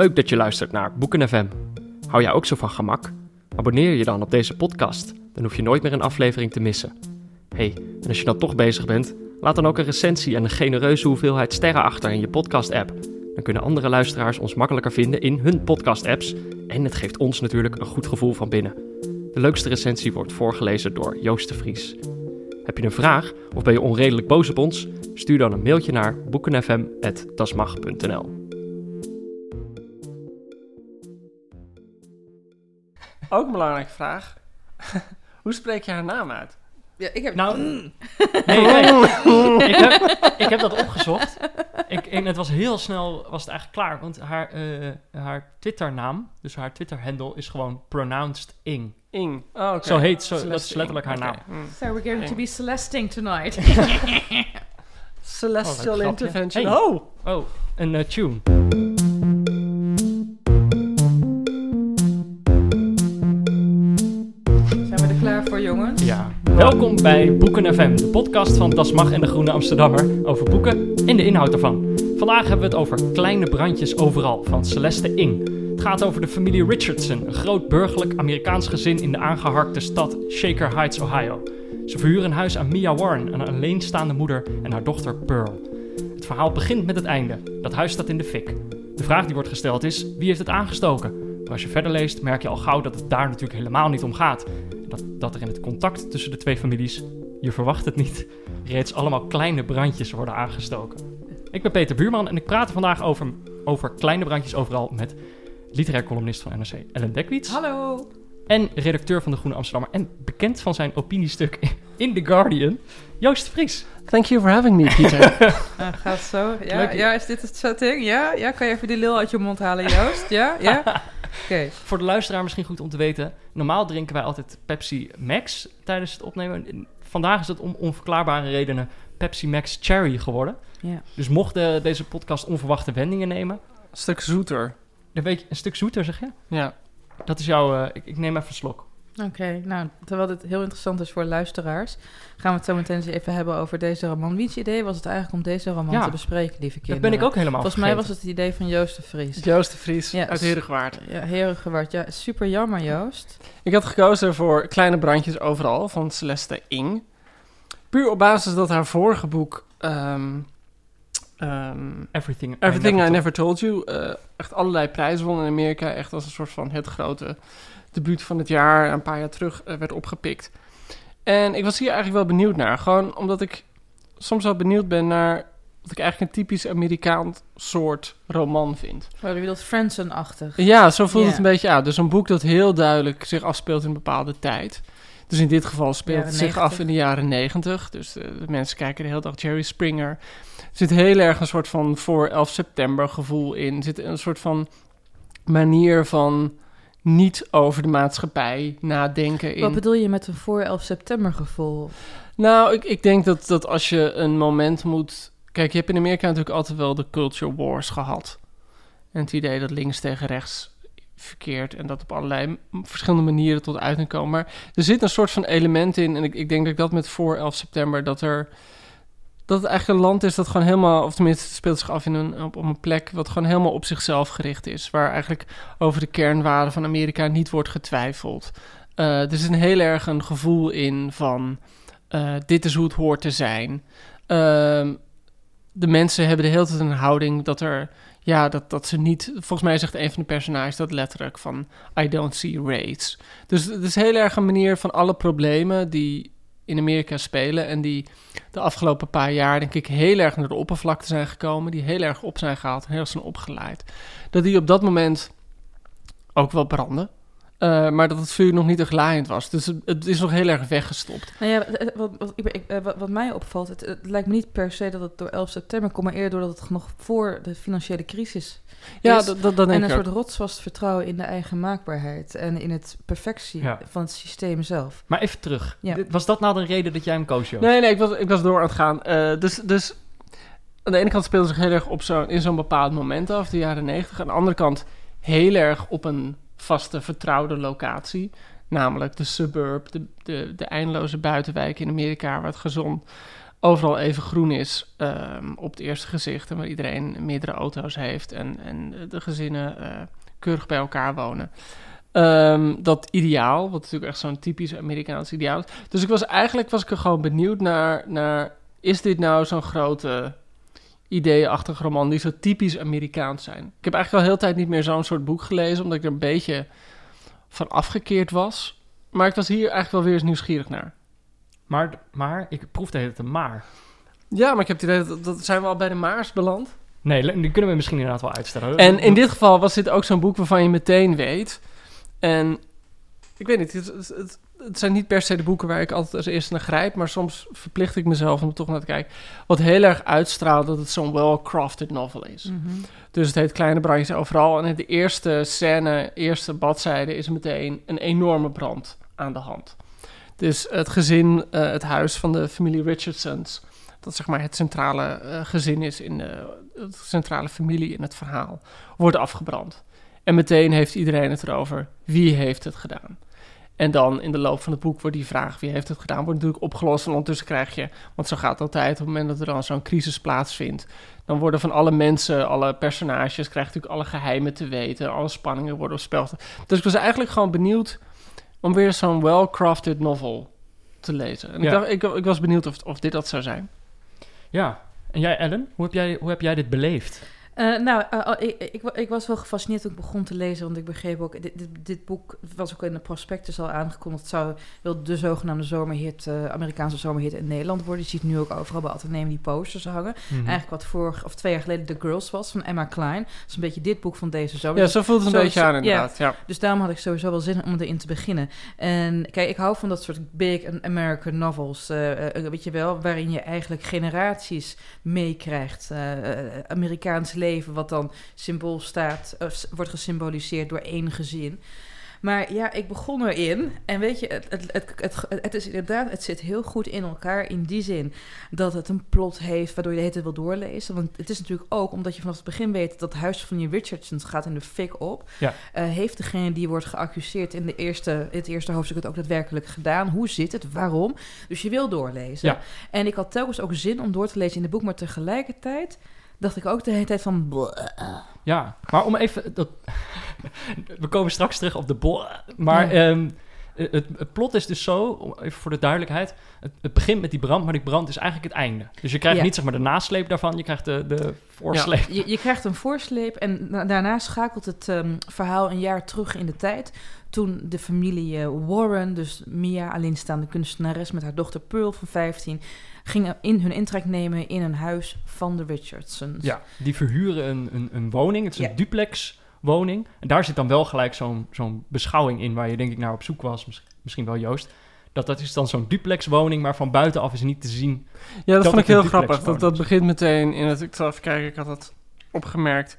Leuk dat je luistert naar Boeken FM. Hou jij ook zo van gemak? Abonneer je dan op deze podcast, dan hoef je nooit meer een aflevering te missen. hey, en als je dan toch bezig bent, laat dan ook een recensie en een genereuze hoeveelheid sterren achter in je podcast-app. Dan kunnen andere luisteraars ons makkelijker vinden in hun podcast-apps en het geeft ons natuurlijk een goed gevoel van binnen. De leukste recensie wordt voorgelezen door Joost de Vries. Heb je een vraag of ben je onredelijk boos op ons? Stuur dan een mailtje naar boekenfm.dasmag.nl. Ook een belangrijke vraag. Hoe spreek je haar naam uit? Ja, ik heb... Nou, nee, nee. ik, heb, ik heb dat opgezocht. Ik, en het was heel snel, was het eigenlijk klaar. Want haar, eh haar Twitternaam, dus haar Twitter-handle, is gewoon pronounced Ing. Ing. Oh, oké. Zo heet ze, dat is letterlijk haar naam. Hm. So we're going to be celesting tonight. Celestial Oh. Intervention. Hey. Oh! Oh, een eh, tune. Ja. Welkom bij Boeken FM, de podcast van Das Mag en de Groene Amsterdammer over boeken en de inhoud ervan. Vandaag hebben we het over Kleine Brandjes Overal van Celeste Ing. Het gaat over de familie Richardson, een groot burgerlijk Amerikaans gezin in de aangeharkte stad Shaker Heights, Ohio. Ze verhuren een huis aan Mia Warren, een alleenstaande moeder en haar dochter Pearl. Het verhaal begint met het einde. Dat huis staat in de fik. De vraag die wordt gesteld is, wie heeft het aangestoken? Maar als je verder leest, merk je al gauw dat het daar natuurlijk helemaal niet om gaat. Dat, dat er in het contact tussen de twee families, je verwacht het niet, reeds allemaal kleine brandjes worden aangestoken. Ik ben Peter Buurman en ik praat vandaag over, over kleine brandjes overal met literair columnist van NRC Ellen Dekwits. Hallo. En redacteur van de Groene Amsterdammer en bekend van zijn opiniestuk in The Guardian, Joost Vries. Thank you for having me, Peter. Uh, gaat zo. Ja, Leuk. ja, is dit het setting? Ja, ja, kan je even die lul uit je mond halen, Joost? Ja, ja. Oké. Voor de luisteraar misschien goed om te weten. Normaal drinken wij altijd Pepsi Max tijdens het opnemen. Vandaag is het om onverklaarbare redenen Pepsi Max Cherry geworden. Ja. Dus mocht de- deze podcast onverwachte wendingen nemen, Een stuk zoeter. dan weet je een stuk zoeter, zeg je? Ja. Dat is jouw. eh, ik, ik neem even een slok. Oké, nou, terwijl dit heel interessant is voor luisteraars, gaan we het zo meteen eens even hebben over deze roman. Wiens idee was het eigenlijk om deze roman Ja. te bespreken, lieve Dat kinderen? ben ik ook helemaal Volgens mij was het het idee van Joost de Vries. Joost de Vries Ja, uit Herengewaard. Ja, Herengewaard. Ja, super jammer, Joost. Ik had gekozen voor Kleine Brandjes Overal van Celeste Ing. Puur op basis dat haar vorige boek... ehm, ehm, Everything, Everything I Never Never Told You. eh, echt allerlei prijzen won in Amerika. Echt als een soort van het grote debuut van het jaar. Een paar jaar terug eh, werd opgepikt. En ik was hier eigenlijk wel benieuwd naar. Gewoon omdat ik soms wel benieuwd ben naar... wat ik eigenlijk een typisch Amerikaans soort roman vind. Maar je bedoelt Franson-achtig. Ja, zo voelt het een beetje aan. Dus een boek dat heel duidelijk zich afspeelt in een bepaalde tijd. Dus in dit geval speelt het zich 90. af in de jaren negentig. Dus eh, de mensen kijken de hele dag Jerry Springer. Er zit heel erg een soort van voor 11 september gevoel in. Er zit een soort van manier van niet over de maatschappij nadenken in. Wat bedoel je met een voor 11 september gevoel? Nou, ik, ik denk dat, dat als je een moment moet... Kijk, je hebt in Amerika natuurlijk altijd wel de culture wars gehad. En het idee dat links tegen rechts verkeerd... en dat op allerlei verschillende manieren tot uiting komen. Maar er zit een soort van element in... en ik, ik denk dat ik dat met voor 11 september... dat er... dat het eigenlijk een land is dat gewoon helemaal... of tenminste, het speelt zich af in een, op, op een plek... wat gewoon helemaal op zichzelf gericht is. Waar eigenlijk over de kernwaarden van Amerika niet wordt getwijfeld. Eh, er zit een heel erg een gevoel in van... eh, dit is hoe het hoort te zijn. Ehm, de mensen hebben de hele tijd een houding dat er... Ja, dat, dat ze niet... Volgens mij zegt een van de personages dat letterlijk van... I don't see race. Dus het is heel erg een manier van alle problemen die in Amerika spelen... en die de afgelopen paar jaar denk ik heel erg naar de oppervlakte zijn gekomen... die heel erg op zijn gehaald en heel erg zijn opgeleid. Dat die op dat moment ook wel branden. Eh, maar dat het vuur nog niet echt laaiend was. Dus het, het is nog heel erg weggestopt. Nou ja, eh, wat, wat, eh, wat, wat mij opvalt, het, het lijkt me niet per se dat het door 11 september komt, maar eerder doordat het nog voor de financiële crisis Ja, is. dat, dat, dat en denk een ik ook. soort rotsvast vertrouwen in de eigen maakbaarheid en in het perfectie Ja. van het systeem zelf. Maar even terug. Ja. Was dat nou de reden dat jij hem koos, Joost? Nee, nee, ik was, ik was door aan het gaan. Eh, dus, dus aan de ene kant speelde zich heel erg op zo, in zo'n bepaald moment af, de jaren negentig. Aan de andere kant heel erg op een vaste, vertrouwde locatie. Namelijk de suburb, de, de, de eindeloze buitenwijk in Amerika, waar het gezond overal even groen is ehm, op het eerste gezicht. En waar iedereen meerdere auto's heeft en, en de gezinnen eh, keurig bij elkaar wonen. Ehm, dat ideaal, wat natuurlijk echt zo'n typisch Amerikaans ideaal is. Dus ik was eigenlijk was ik er gewoon benieuwd naar, naar is dit nou zo'n grote ideeachtige roman die zo typisch Amerikaans zijn? Ik heb eigenlijk al heel tijd niet meer zo'n soort boek gelezen, omdat ik er een beetje van afgekeerd was. Maar ik was hier eigenlijk wel weer eens nieuwsgierig naar. Maar, maar ik proefde het een maar. Ja, maar ik heb het idee dat, dat zijn we al bij de Maars beland. Nee, die kunnen we misschien inderdaad wel uitstellen. En in dit geval was dit ook zo'n boek waarvan je meteen weet. En ik weet niet, het, het, het, het zijn niet per se de boeken waar ik altijd als eerste naar grijp, maar soms verplicht ik mezelf om er toch naar te kijken. Wat heel erg uitstraalt dat het zo'n well-crafted novel is. Dus het heet Kleine Brandjes Overal. En in de eerste scène, eerste bladzijde, is meteen een enorme brand aan de hand. Dus het gezin, eh, het huis van de familie Richardsons, dat zeg maar het centrale eh, gezin is in de, het centrale familie in het verhaal, wordt afgebrand. En meteen heeft iedereen het erover, wie heeft het gedaan? En dan in de loop van het boek wordt die vraag, wie heeft het gedaan, wordt natuurlijk opgelost. En ondertussen krijg je, want zo gaat het altijd, op het moment dat er dan zo'n crisis plaatsvindt, dan worden van alle mensen, alle personages, krijgen natuurlijk alle geheimen te weten, alle spanningen worden op spel. Dus ik was eigenlijk gewoon benieuwd om weer zo'n well-crafted novel te lezen. En Ja. ik, dacht, ik, ik was benieuwd of, of dit dat zou zijn. Ja. En jij, Ellen, hoe heb jij, hoe heb jij dit beleefd? Eh, nou, eh, oh, ik, ik, wa- ik was wel gefascineerd toen ik begon te lezen, want ik begreep ook, dit, dit, dit boek was ook in de prospectus al aangekondigd, het zou wel de zogenaamde zomerhit, eh, Amerikaanse zomerhit in Nederland worden. Je ziet nu ook overal bij Atheneum die posters hangen. Mhm. Eigenlijk wat vorig, of twee jaar geleden The Girls was, van Emma Klein. Dat is een beetje dit boek van deze zomer. Ja, zo voelt het een zo- beetje aan inderdaad. Ja. Dus daarom had ik sowieso wel zin om erin te beginnen. En kijk, ik hou van dat soort big American novels. weet je wel, waarin je eigenlijk generaties meekrijgt. eh, eh, Amerikaans leven, wat dan symbool staat, of wordt gesymboliseerd door één gezin. Maar ja, ik begon erin. En weet je, het, het, het, het, het is inderdaad, het zit heel goed in elkaar in die zin dat het een plot heeft waardoor je de hele tijd wil doorlezen. Want het is natuurlijk ook omdat je vanaf het begin weet dat het huis van die Richardsons gaat in de fik op. Ja. Eh, heeft degene die wordt geaccuseerd in, de eerste, in het eerste hoofdstuk het ook daadwerkelijk gedaan? Hoe zit het? Waarom? Dus je wil doorlezen. Ja. En ik had telkens ook zin om door te lezen in het boek, maar tegelijkertijd dacht ik ook de hele tijd van... Ja, maar om even... Dat, we komen straks terug op de. Maar Ja. ehm, het, het plot is dus zo, om- even voor de duidelijkheid... Het, het begint met die brand, maar die brand is eigenlijk het einde. Dus je krijgt Ja. niet zeg maar de nasleep daarvan, je krijgt de, de voorsleep. Je, je krijgt een voorsleep en da- daarna schakelt het ehm, verhaal een jaar terug in de tijd. Toen de familie eh, Warren, dus Mia, alleenstaande kunstenares met haar dochter Pearl van 15, gingen in hun intrek nemen in een huis van de Richardsons. Ja, die verhuren een, een, een woning. Het is Ja. een duplex woning. En daar zit dan wel gelijk zo'n zo'n beschouwing in... waar je denk ik naar op zoek was, mis- misschien wel Joost... Dat, dat is dan zo'n duplex woning, maar van buitenaf is niet te zien. Ja, dat, Dat vond ik heel grappig. Dat, dat begint meteen in het... Ik zal even kijken, ik had dat opgemerkt.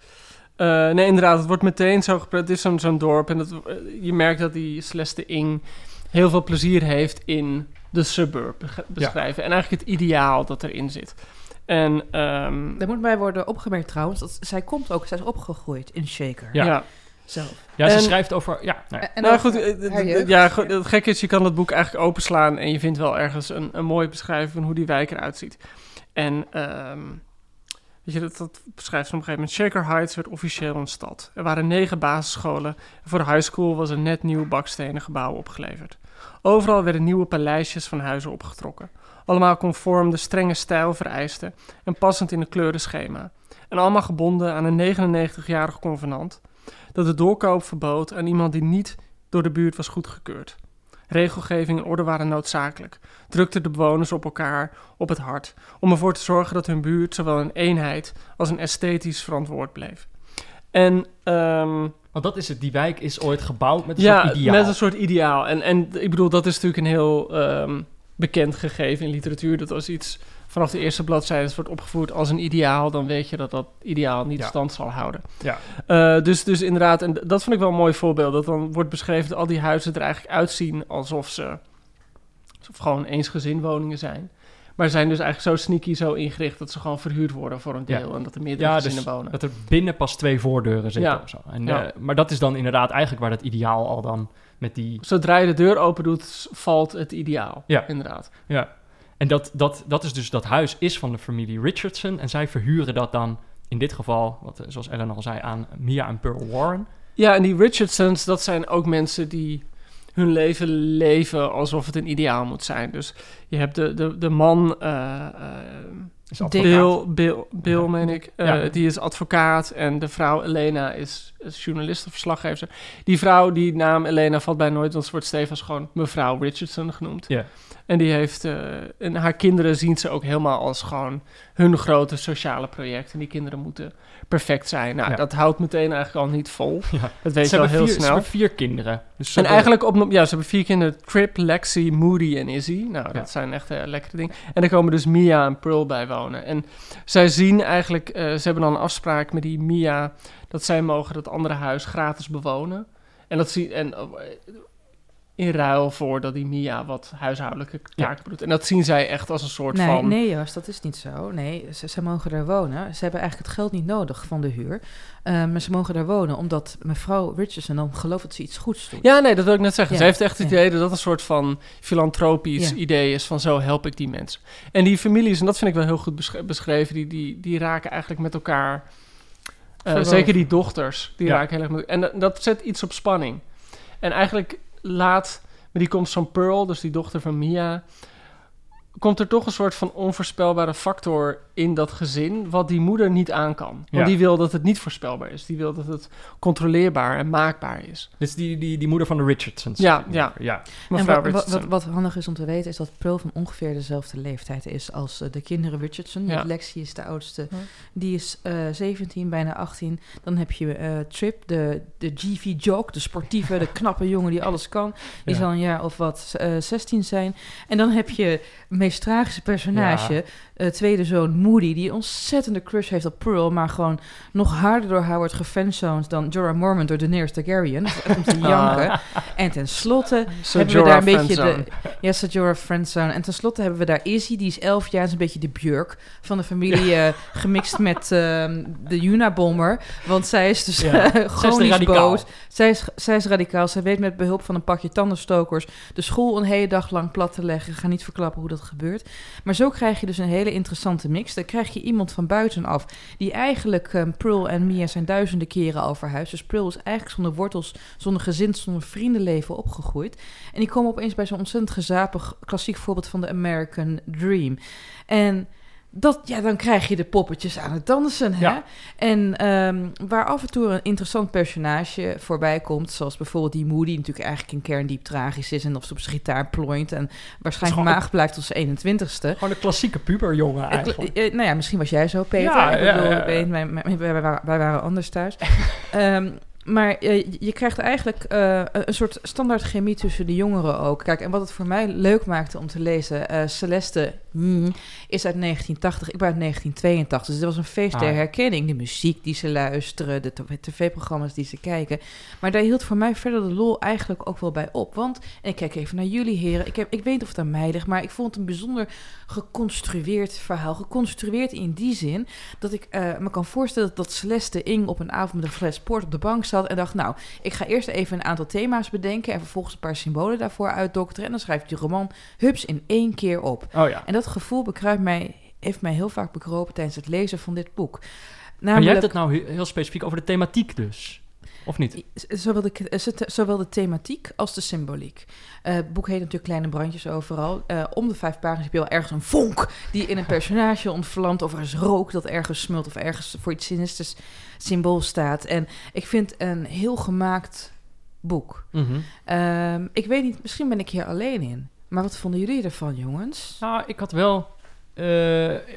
Eh, nee, inderdaad, het wordt meteen zo gepraat. Het is zo'n zo'n dorp en het, eh, je merkt dat die Celeste Ing heel veel plezier heeft in de suburb beschrijven. En eigenlijk het ideaal dat erin zit. En ehm, Daar moet bij worden opgemerkt trouwens, dat zij komt ook, zij is opgegroeid in Shaker. Ja. ja. Zelf. Ja, ze En- schrijft over... Ja, nee. En nou over goed, eh, ja, goed, het gekke is, je kan dat boek eigenlijk openslaan en je vindt wel ergens een, een mooie beschrijving van hoe die wijk eruit ziet. En ehm, weet je, dat, dat beschrijft ze op een gegeven moment. Shaker Heights werd officieel een stad. Er waren negen basisscholen en voor de high school was een net nieuw bakstenen gebouw opgeleverd. Overal werden nieuwe paleisjes van huizen opgetrokken. Allemaal conform de strenge stijl vereisten en passend in het kleurenschema. En allemaal gebonden aan een 99-jarig convenant dat de doorkoop verbood aan iemand die niet door de buurt was goedgekeurd. Regelgeving en orde waren noodzakelijk, drukten de bewoners op elkaar op het hart om ervoor te zorgen dat hun buurt zowel een eenheid als een esthetisch verantwoord bleef. En ehm, Want dat is het, die wijk is ooit gebouwd met een ja, soort ideaal. met een soort ideaal. En, en ik bedoel, dat is natuurlijk een heel ehm, bekend gegeven in literatuur. Dat als iets vanaf de eerste bladzijde wordt opgevoerd als een ideaal, dan weet je dat dat ideaal niet Ja. stand zal houden. Ja. Eh, dus, dus inderdaad, en dat vond ik wel een mooi voorbeeld. Dat dan wordt beschreven dat al die huizen er eigenlijk uitzien alsof ze alsof gewoon eensgezinwoningen zijn. Maar zijn dus eigenlijk zo sneaky, zo ingericht dat ze gewoon verhuurd worden voor een Ja. deel. En dat er meerdere Ja, gezinnen dus wonen. dat er binnen pas twee voordeuren zitten Ja. of zo. En, Ja. eh, maar dat is dan inderdaad eigenlijk waar dat ideaal al dan met die... Zodra je de deur open doet, valt het ideaal. Ja. Inderdaad. Ja. En dat, dat, dat is dus, dat huis is van de familie Richardson. En zij verhuren dat dan in dit geval, wat, eh, zoals Ellen al zei, aan Mia en Pearl Warren. Ja, en die Richardsons, dat zijn ook mensen die hun leven leven alsof het een ideaal moet zijn. Dus je hebt de, de, de man, eh, eh. Bill, Bill, Bill meen ik, eh, Ja. die is advocaat. En de vrouw Elena is, is journalist of verslaggever. Die vrouw, die naam Elena valt bij nooit, want ze wordt stevast gewoon mevrouw Richardson genoemd. Ja. En die heeft, en haar kinderen zien ze ook helemaal als gewoon hun grote sociale project. En die kinderen moeten perfect zijn. Nou, Ja. dat houdt meteen eigenlijk al niet vol. Ja. Dat weet Ze je al heel vier, ze snel. hebben vier kinderen. Dus En eigenlijk op, ja, ze hebben vier kinderen: Trip, Lexi, Moody en Izzy. Nou, Ja. dat zijn echt eh, lekkere dingen. En er komen dus Mia en Pearl bij wonen. En zij zien eigenlijk, eh, ze hebben dan een afspraak met die Mia dat zij mogen dat andere huis gratis bewonen. En dat zien en eh, in ruil voor dat die Mia wat huishoudelijke taken doet. En dat zien zij echt als een soort Nee, van. nee Joost, dat is niet zo. Nee, ze, ze mogen daar wonen. Ze hebben eigenlijk het geld niet nodig van de huur. Eh, maar ze mogen daar wonen omdat mevrouw Richardson dan gelooft dat ze iets goeds doet. Ja, nee, dat wil ik net zeggen. Ja, Ze heeft echt het ja. idee dat dat een soort van filantropisch idee is van zo help ik die mensen. En die families, en dat vind ik wel heel goed besch- beschreven, die, die, die raken eigenlijk met elkaar, eh, zeker die dochters, die raken heel erg met En dat, dat zet iets op spanning. En eigenlijk laat, met die komst van Pearl, dus die dochter van Mia, komt er toch een soort van onvoorspelbare factor in dat gezin, wat die moeder niet aan kan. Want Ja. die wil dat het niet voorspelbaar is. Die wil dat het controleerbaar en maakbaar is. Dit is die, die, die moeder van de Richardsons. Ja, ja. ja. En Mevrouw wat, wat, Richardson. wat, wat handig is om te weten is dat Pearl van ongeveer dezelfde leeftijd is als eh, de kinderen Richardson. Ja. Lexi is de oudste. Ja. Die is eh 17, bijna 18. Dan heb je eh, Trip, de, de GV Jock, de sportieve, de knappe jongen die alles kan. Die Ja. zal een jaar of wat eh 16 zijn. En dan heb je meest tragische personage, eh, tweede zoon Moody, die een ontzettende crush heeft op Pearl, maar gewoon nog harder door haar wordt gefriendzoned dan Jorah Mormont door Daenerys Targaryen. Dat is echt om te janken. En tenslotte Zo hebben we daar een Jorah beetje de... Ja, Sajora Friendzone. En tenslotte hebben we daar Izzy, die is 11 jaar, is een beetje de Björk van de familie, eh, gemixt met ehm, de Unabomber. Want zij is dus Ja. eh, chronisch boos. Zij is, zij is radicaal. Zij weet met behulp van een pakje tandenstokers de school een hele dag lang plat te leggen. Ga niet verklappen hoe dat gebeurt. Maar zo krijg je dus een hele interessante mix. Dan krijg je iemand van buitenaf die eigenlijk Pearl en Mia zijn duizenden keren al verhuisd. Dus Pearl is eigenlijk zonder wortels, zonder gezin, zonder vriendenleven opgegroeid. En die komen opeens bij zo'n ontzettend gezapig klassiek voorbeeld van de American Dream. En dat, ja, dan krijg je de poppetjes aan het dansen. Hè? Ja. En ehm, waar af en toe een interessant personage voorbij komt, zoals bijvoorbeeld die Moody, die natuurlijk eigenlijk in kern diep tragisch is en of ze op zijn gitaar plooit en waarschijnlijk maag blijft tot zijn 21ste. Gewoon een klassieke puberjongen eigenlijk. eh, nou ja, misschien was jij zo, Peter. Ja, ik bedoel, ja, weet wij, wij- wij waren, wij waren anders thuis. Ehm, maar eh, je krijgt eigenlijk eh, een soort standaard chemie tussen de jongeren ook. Kijk, en wat het voor mij leuk maakte om te lezen... Celeste mm, is uit 1980, ik ben uit 1982. Dus dit was een feest der Ah, herkenning. De muziek die ze luisteren, de tv-programma's die ze kijken. Maar daar hield voor mij verder de lol eigenlijk ook wel bij op. Want, en ik kijk even naar jullie heren... Ik, heb, ik weet niet of het aan mij ligt, maar ik vond het een bijzonder geconstrueerd verhaal. Geconstrueerd in die zin dat ik eh, me kan voorstellen dat Celeste Ing op een avond met een fles port op de bank zat en dacht, nou, ik ga eerst even een aantal thema's bedenken en vervolgens een paar symbolen daarvoor uitdokteren en dan schrijf ik die roman hups in één keer op. Oh ja. En dat gevoel bekruipt mij, heeft mij heel vaak bekropen tijdens het lezen van dit boek. Maar jij hebt het nou he- heel specifiek over de thematiek dus. Of niet? Zowel de, zowel de thematiek als de symboliek. Eh, het boek heet natuurlijk Kleine Brandjes Overal. Eh, om de vijf pagina's heb je wel ergens een vonk die in een personage ontvlamt. Of er is rook dat ergens smult of ergens voor iets sinisters symbool staat. En ik vind een heel gemaakt boek. Mhm. Ehm, ik weet niet, misschien ben ik hier alleen in. Maar wat vonden jullie ervan, jongens? Nou, ik had wel... eh,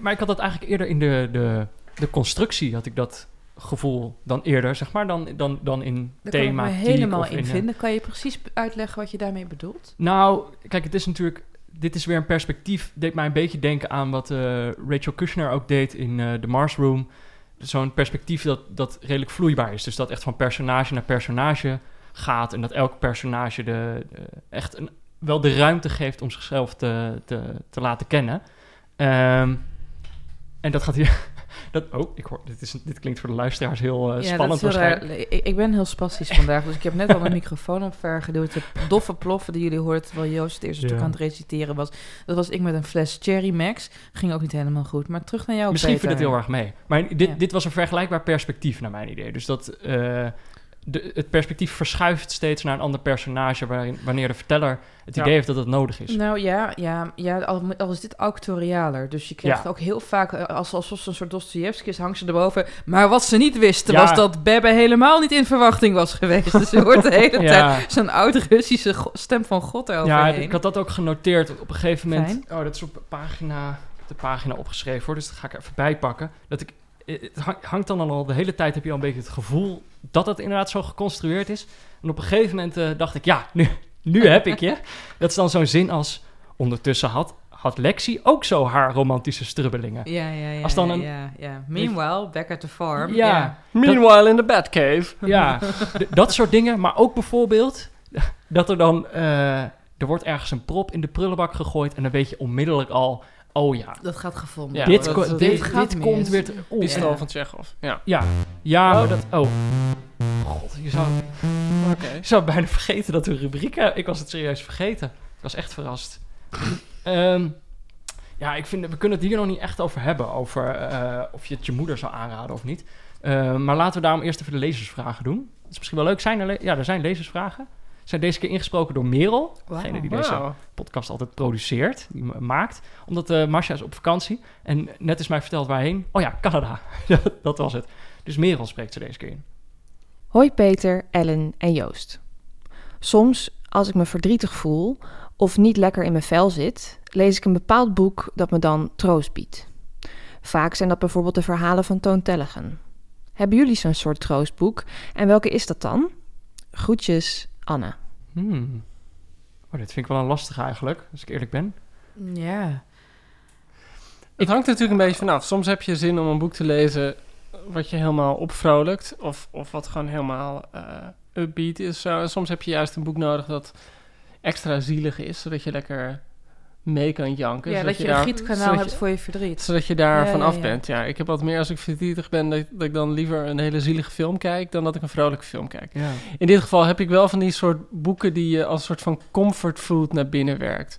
maar ik had dat eigenlijk eerder in de, de, de constructie had ik dat gevoel dan eerder, zeg maar, dan, dan, dan in Daar kan ik thema. me helemaal in vinden. Kan je precies uitleggen wat je daarmee bedoelt? Nou, kijk, het is natuurlijk. Dit is weer een perspectief. Deed mij een beetje denken aan wat eh, Rachel Kushner ook deed in eh The Mars Room. Zo'n perspectief dat, dat redelijk vloeibaar is. Dus dat echt van personage naar personage gaat. En dat elk personage de, de- echt een, wel de ruimte geeft om zichzelf te, te, te laten kennen. Ehm, en dat gaat hier. Dat, oh, ik hoor, dit, is, dit klinkt voor de luisteraars heel eh, spannend heel waarschijnlijk. Ik, ik ben heel spastisch vandaag, dus ik heb net al mijn microfoon omvergeduwd. De doffe ploffen die jullie hoorden terwijl Joost het eerste Ja. stuk aan het reciteren was. Dat was ik met een fles Cherry Max. Ging ook niet helemaal goed. Maar terug naar jou, Misschien Peter. viel het heel erg mee. Maar dit, Ja. dit was een vergelijkbaar perspectief naar mijn idee. Dus dat eh, de, het perspectief verschuift steeds naar een ander personage... Waarin, wanneer de verteller het Ja. idee heeft dat het nodig is. Nou ja, ja, ja al, al is dit auctorialer. Dus je krijgt Ja. ook heel vaak, eh, als, alsof ze een soort Dostoevsky is, hangt ze erboven. Maar wat ze niet wisten, Ja. was dat Bebbe helemaal niet in verwachting was geweest. Dus je hoort de hele Ja. tijd zo'n oud-Russische stem van God Ja, eroverheen. ik had dat ook genoteerd op een gegeven moment. Fijn. Oh, dat is op pagina, de pagina opgeschreven hoor, dus dat ga ik even bijpakken. Dat ik, het hang- hangt dan al de hele tijd, heb je al een beetje het gevoel dat het inderdaad zo geconstrueerd is. En op een gegeven moment eh, dacht ik, ja, nu, nu heb ik je. Dat is dan zo'n zin als, ondertussen had, had Lexi ook zo haar romantische strubbelingen. Ja, ja, ja. Als dan een- ja, ja. Meanwhile, back at the farm. Ja, Meanwhile in the Batcave. Ja, dat soort dingen. Maar ook bijvoorbeeld dat er dan... eh, er wordt ergens een prop in de prullenbak gegooid... en dan weet je onmiddellijk al... Oh ja, Dat gaat gevonden. Ja, dit, dat- ko- dat- dit, dit gaat dit mis. komt weer... te- oh, Pistool van Chekhov. Ja, Ja, ja maar dat... Oh. God, je zou, oké. je zou bijna vergeten dat we rubrieken... Ik was het serieus vergeten. Ik was echt verrast. Ehm, ja, ik vind... We kunnen het hier nog niet echt over hebben. Over eh, of je het je moeder zou aanraden of niet. Eh, maar laten we daarom eerst even de lezersvragen doen. Dat is misschien wel leuk. Zijn er le- ja, er zijn lezersvragen. Zijn deze keer ingesproken door Merel. Degene die deze podcast altijd produceert, die ma- maakt. Omdat eh Marcia is op vakantie. En net is mij verteld waarheen. Oh ja, Canada. dat was het. Dus Merel spreekt ze deze keer in. Hoi Peter, Ellen en Joost. Soms, als ik me verdrietig voel of niet lekker in mijn vel zit, lees ik een bepaald boek dat me dan troost biedt. Vaak zijn dat bijvoorbeeld de verhalen van Toon Tellegen. Hebben jullie zo'n soort troostboek en welke is dat dan? Groetjes, Anne. Hmm. Oh, dit vind ik wel een lastige eigenlijk, als ik eerlijk ben. Ja. Het hangt natuurlijk een beetje vanaf. Soms heb je zin om een boek te lezen wat je helemaal opvrolijkt. Of, of wat gewoon helemaal eh, upbeat is. Zo. En soms heb je juist een boek nodig dat extra zielig is. Zodat je lekker mee kan janken. ja, zodat dat je, daar- een gietkanaal zodat hebt je- voor je verdriet. Zodat je daar Ja, van ja, af ja. bent. Ja, ik heb wat meer als ik verdrietig ben... Dat, dat ik dan liever een hele zielige film kijk... dan dat ik een vrolijke film kijk. Ja. In dit geval heb ik wel van die soort boeken die je als soort van comfort food naar binnen werkt.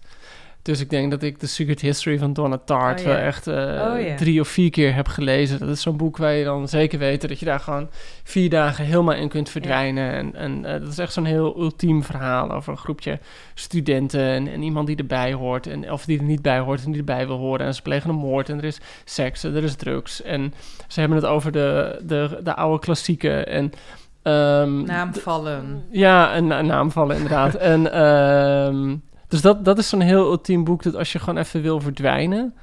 Dus ik denk dat ik The Secret History van Donna Tartt Oh, ja. wel echt eh, Oh, ja. drie of vier keer heb gelezen. Dat is zo'n boek waar je dan zeker weet dat je daar gewoon vier dagen helemaal in kunt verdwijnen. En, en eh, dat is echt zo'n heel ultiem verhaal over een groepje studenten en, en iemand die erbij hoort. En, of die er niet bij hoort en die erbij wil horen. En ze plegen een moord en er is seks en er is drugs. En ze hebben het over de, de, de oude klassieken en... ehm, Naamvallen. ja, een, een naam vallen inderdaad. en, ehm, dus dat, dat is zo'n heel ultiem boek dat als je gewoon even wil verdwijnen...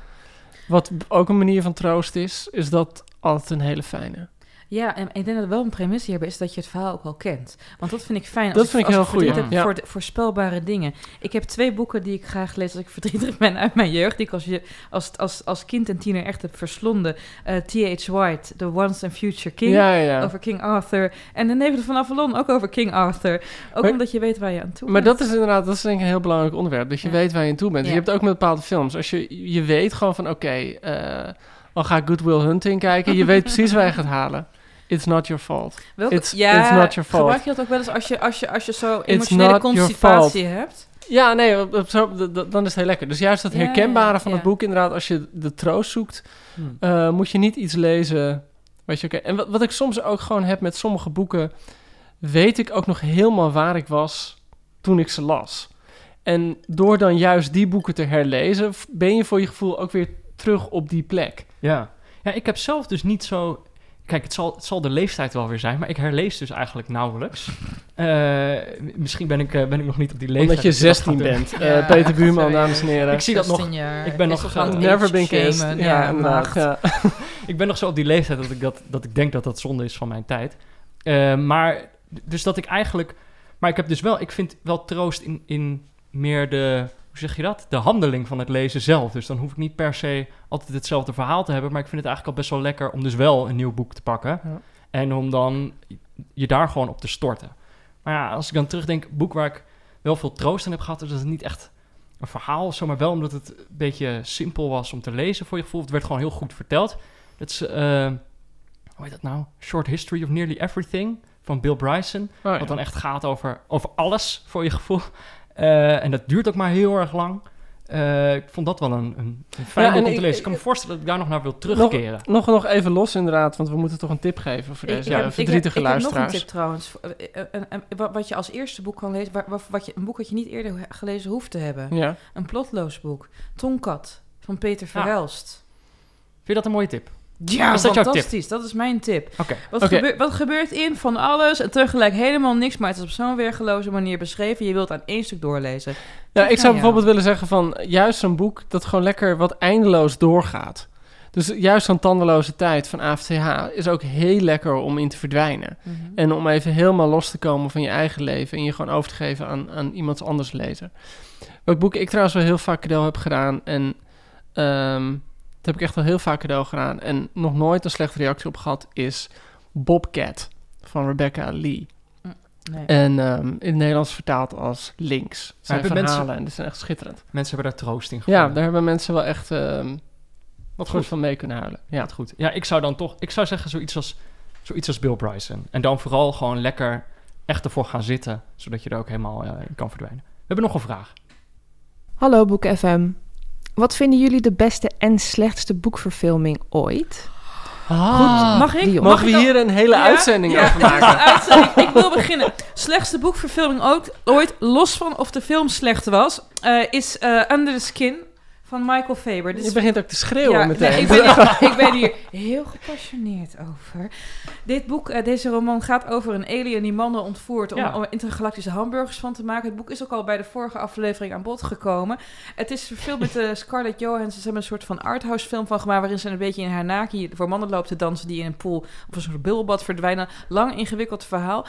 wat ook een manier van troost is, is dat altijd een hele fijne. Ja, en ik denk dat er wel een premisse hierbij is dat je het verhaal ook al kent. Want dat vind ik fijn. Als Dat vind ik heel verdriet heb ja. Voor de- voorspelbare dingen. Ik heb twee boeken die ik graag lees als ik verdrietig ben uit mijn jeugd. Die ik als, je, als, als, als kind en tiener echt heb verslonden. Eh, T.H. White, The Once and Future King. Ja, ja, ja. Over King Arthur. En De Neven van Avalon, ook over King Arthur. Ook Maar- omdat je weet waar je aan toe Maar bent. dat is inderdaad, dat is denk ik een heel belangrijk onderwerp. Dat je Ja. weet waar je aan toe bent. Ja. Je hebt ook met bepaalde films. Als je, je weet gewoon van, oké, eh, al ga ik Good Will Hunting kijken. Je weet precies waar je gaat halen. It's not your fault. Welke- It's- ja, it's not your fault. gebruik je dat ook wel eens als je, als je, als je zo It's emotionele constipatie hebt? Ja, nee, op- op dan is het heel lekker. Dus juist dat herkenbare ja, van ja. het boek, inderdaad, als je de troost zoekt, Hmm. eh, moet je niet iets lezen. Weet je, oké. En wat, wat ik soms ook gewoon heb met sommige boeken, weet ik ook nog helemaal waar ik was toen ik ze las. En door dan juist die boeken te herlezen, ben je voor je gevoel ook weer terug op die plek. Ja. ja, ik heb zelf dus niet zo... Kijk, het zal, het zal de leeftijd wel weer zijn, maar ik herlees dus eigenlijk nauwelijks. Eh, misschien ben ik, eh, ben ik nog niet op die leeftijd. Omdat je dat ik dat 16 ga doen. bent. Ja, Eh, Peter Buurman, sorry. dames en heren. Ik zie dat nog. 16 jaar. Ik ben Is nog, toch aan het eh, Never been kissed. Ja, inderdaad. Ja. ik ben nog zo op die leeftijd dat ik, dat, dat ik denk dat dat zonde is van mijn tijd. Eh, maar, dus dat ik eigenlijk... Maar ik heb dus wel... Ik vind wel troost in, in meer de... Hoe zeg je dat? De handeling van het lezen zelf. Dus dan hoef ik niet per se altijd hetzelfde verhaal te hebben. Maar ik vind het eigenlijk al best wel lekker om dus wel een nieuw boek te pakken. Ja. En om dan je daar gewoon op te storten. Maar ja, als ik dan terugdenk, een boek waar ik wel veel troost aan heb gehad... is dat het niet echt een verhaal of zo, maar wel omdat het een beetje simpel was om te lezen voor je gevoel. Het werd gewoon heel goed verteld. Het is, eh, hoe heet dat nou? Short History of Nearly Everything van Bill Bryson. Oh, ja. Wat dan echt gaat over, over alles voor je gevoel. Eh, en dat duurt ook maar heel erg lang. Eh, ik vond dat wel een, een, een fijn Ja, om te ik- lezen. Ik kan me voorstellen dat ik daar nog naar wil terugkeren. Nog, nog even los inderdaad, want we moeten toch een tip geven voor deze ik heb- eh, ik heb- verdrietige ik heb, nog luisteraars. een tip trouwens. Eh, wat- Wat je als eerste boek kan lezen, waar- wat, wat je, een boek dat je niet eerder gelezen hoeft te hebben. Ja. Een plotloos boek. Tonkat van Peter Ja. Verhelst. Vind je dat een mooie tip? Ja, Is dat fantastisch. Dat is mijn tip. Oké. Wat, gebeurt, wat gebeurt in van alles en tegelijk helemaal niks, maar het is op zo'n weergeloze manier beschreven. Je wilt aan één stuk doorlezen. Nou, ik zou bijvoorbeeld willen zeggen van juist een boek dat gewoon lekker wat eindeloos doorgaat. Dus juist zo'n tandeloze tijd van AFTH is ook heel lekker om in te verdwijnen. Mhm. En om even helemaal los te komen van je eigen leven en je gewoon over te geven aan, aan iemand anders lezen. Welk boek ik trouwens wel heel vaak cadeau heb gedaan en ehm, dat heb ik echt wel heel vaak cadeau gedaan en nog nooit een slechte reactie op gehad is Bobcat van Rebecca Lee. Nee. En ehm, in het Nederlands vertaald als Links. Het zijn verhalen mensen- en die zijn echt schitterend. Mensen hebben daar troost in Ja, daar hebben mensen wel echt ehm Wat goed van mee kunnen huilen. Ja. Goed. Ja, ik zou dan toch... Ik zou zeggen zoiets als, zoiets als Bill Bryson. En dan vooral gewoon lekker echt ervoor gaan zitten... zodat je er ook helemaal eh, in kan verdwijnen. We hebben nog een vraag. Hallo Boek FM. Wat vinden jullie de beste en slechtste boekverfilming ooit? Ah, Mag ik? Dion. Mogen we hier een hele Ja? uitzending Ja, over maken? uitzending. Ik wil beginnen. Slechtste boekverfilming ooit, ooit los van of de film slecht was, eh, is eh, Under the Skin van Michael Faber. Dit Je begint ook te schreeuwen Ja, meteen. nee, ik, ben hier, ik ben hier heel gepassioneerd over. Dit boek, eh, deze roman gaat over een alien die mannen ontvoert om, Ja. om intergalactische hamburgers van te maken. Het boek is ook al bij de vorige aflevering aan bod gekomen. Het is verfilmd met eh, Scarlett Johansson. Ze hebben een soort van arthouse film van gemaakt waarin ze een beetje in haar naki voor mannen loopt te dansen die in een pool of een soort bubbelbad verdwijnen. Lang ingewikkeld verhaal.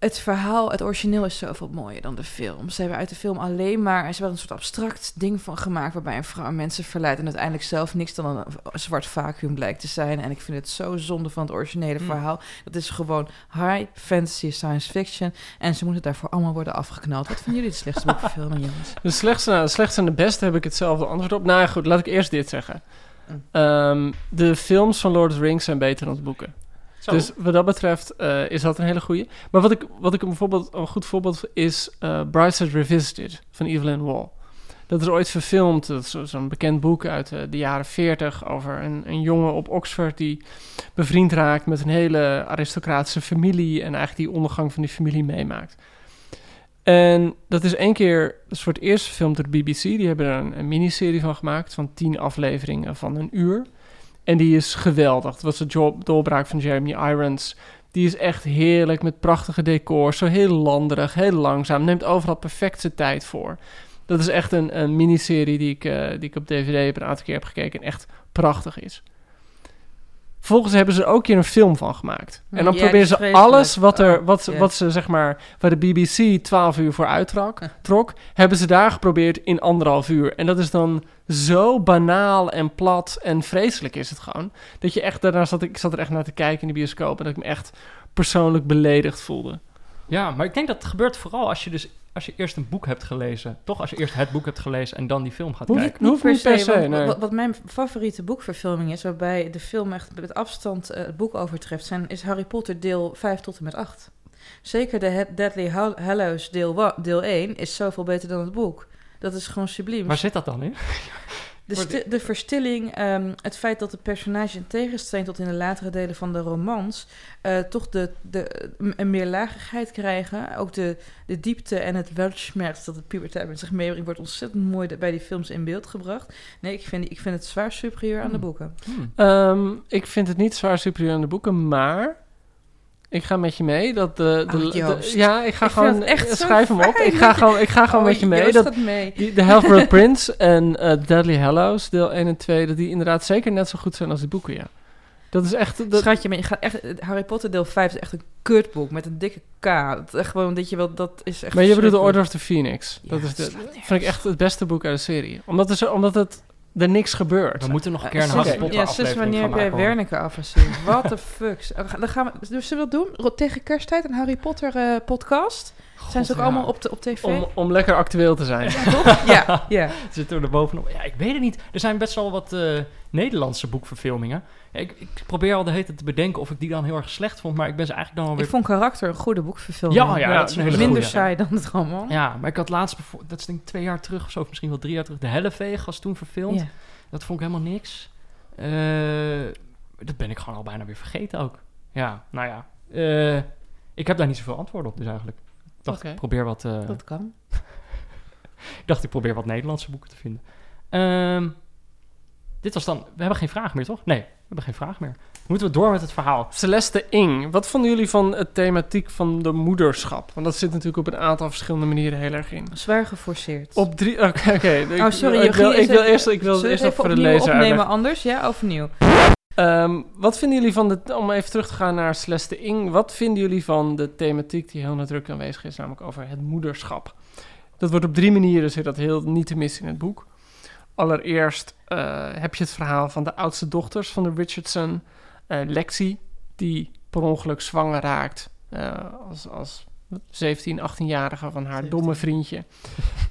Het verhaal, het origineel is zoveel mooier dan de film. Ze hebben uit de film alleen maar... Ze hebben een soort abstract ding van gemaakt... waarbij een vrouw mensen verleidt... en uiteindelijk zelf niks dan een zwart vacuüm blijkt te zijn. En ik vind het zo zonde van het originele Mm. verhaal. Dat is gewoon high fantasy science fiction. En ze moeten daarvoor allemaal worden afgeknald. Wat vinden jullie de slechtste boekverfilming, jongens? De slechtste, nou, de slechtste en de beste heb ik hetzelfde antwoord op. Nou ja, goed, laat ik eerst dit zeggen. Mm. Ehm, de films van Lord of the Rings zijn beter dan de boeken. Dus wat dat betreft eh, is dat een hele goeie. Maar wat ik, wat ik een, een goed voorbeeld is eh Brightside Revisited van Evelyn Waugh. Dat is ooit verfilmd. Dat is zo- zo'n bekend boek uit eh, de jaren 40 over een, een jongen op Oxford die bevriend raakt met een hele aristocratische familie en eigenlijk die ondergang van die familie meemaakt. En dat is één keer, is voor het eerst gefilmd door de BBC. Die hebben er een miniserie van gemaakt van tien afleveringen van een uur. En die is geweldig. Dat was de doorbraak van Jeremy Irons. Die is echt heerlijk met prachtige decors. Zo heel landerig, heel langzaam. Neemt overal perfect zijn tijd voor. Dat is echt een, een miniserie die ik, eh, die ik op DVD een aantal keer heb gekeken. En echt prachtig is. Vervolgens hebben ze er ook keer een film van gemaakt. En dan Ja, proberen ze alles wat, er, Oh, wat, ja. wat ze zeg maar, waar de BBC 12 uur voor uittrok, trok, hebben ze daar geprobeerd in anderhalf uur. En dat is dan zo banaal en plat en vreselijk is het gewoon. Dat je echt, daarna zat ik, ik zat er echt naar te kijken in de bioscoop en dat ik me echt persoonlijk beledigd voelde. Ja, maar ik denk dat het gebeurt vooral als je dus als je eerst een boek hebt gelezen. Toch als je eerst het boek hebt gelezen en dan die film gaat Hoeft- kijken. hoeft niet per se, want nee. wat, wat mijn favoriete boekverfilming is, waarbij de film echt met afstand eh, het boek overtreft, zijn, is Harry Potter deel 5 tot en met 8. Zeker de He- Deadly Hall- Hallows deel, deel 1 is zoveel beter dan het boek. Dat is gewoon subliem. Waar zit dat dan in? De, sti- de verstilling, ehm, het feit dat de personage in tegenstelling tot in de latere delen van de romans, eh, toch de, de, een meerlagigheid krijgen. Ook de, de diepte en het weltschmerz dat het puberteit met zich meebrengt, wordt ontzettend mooi bij die films in beeld gebracht. Nee, ik vind, ik vind het zwaar superieur aan de Hmm. boeken. Hmm. Ehm, ik vind het niet zwaar superieur aan de boeken, maar Ik ga met je mee. Dat de, de, Oh, de- ja, ik ga Ik gewoon. het echt eh, schrijf hem op. Ik ga gewoon, ik ga gewoon Oh, met je mee. Joost Dat, gaat mee. die, de Half-Blood Prince en eh, Deadly Hallows, deel 1 en 2, dat die inderdaad zeker net zo goed zijn als die boeken, ja. Dat is echt... Dat, Schatje, maar je gaat echt, Harry Potter deel 5 is echt een kutboek met een dikke K. Dat is echt gewoon dat je wel, dat is echt maar je bedoelt The verschrikkelijk. Order of the Phoenix. Ja, dat is de, vind ik echt het beste boek uit de serie. Omdat zo, omdat het, er niks gebeurt. We moeten nog een Ja, keer een zus- Harry Potter Ja, aflevering wanneer gaan heb jij. Wernicke afgezien? What the fuck? Dan gaan we, dus zullen we dat doen? Tegen kersttijd een Harry Potter eh, podcast? Zijn ze ook ja. allemaal op, de, op tv? Om, om lekker actueel te zijn. Ja, toch? ja, ja. Zitten we er bovenop? Ja, ik weet het niet. Er zijn best wel wat eh, Nederlandse boekverfilmingen. Ik, ik probeer al de hele tijd te bedenken of ik die dan heel erg slecht vond, maar ik ben ze eigenlijk dan Ik alweer... vond karakter een goede boekverfilming. Ja, ja, dat is een hele Minder goeie. saai dan het roman. Ja, maar ik had laatst, dat is denk ik twee jaar terug of zo, of misschien wel drie jaar terug, de Helleveeg was toen verfilmd. Dat vond ik helemaal niks. Eh, dat ben ik gewoon al bijna weer vergeten ook. Ja, nou ja. Eh, ik heb daar niet zoveel antwoorden op dus eigenlijk. Ik dacht, Oké. ik probeer wat... eh, Dat kan. ik dacht, ik probeer wat Nederlandse boeken te vinden. Ehm, dit was dan... We hebben geen vraag meer, toch? Nee, we hebben geen vraag meer. Moeten we door met het verhaal? Celeste Ing, wat vonden jullie van het thematiek van de moederschap? Want dat zit natuurlijk op een aantal verschillende manieren heel erg in. Zwaar geforceerd. Op drie... Oké, oh, sorry. Ik wil, ik eerst, ik wil eerst even voor de lezer opnemen uitleggen. anders? Ja, overnieuw. Ehm, wat vinden jullie van de... Om even terug te gaan naar Celeste Ing. Wat vinden jullie van de thematiek die heel nadrukkelijk aanwezig is, namelijk over het moederschap? Dat wordt op drie manieren, zit dat heel niet te missen in het boek. Allereerst eh, heb je het verhaal van de oudste dochters van de Richardson, eh, Lexi, die per ongeluk zwanger raakt eh, als, als 17, 18-jarige van haar domme vriendje.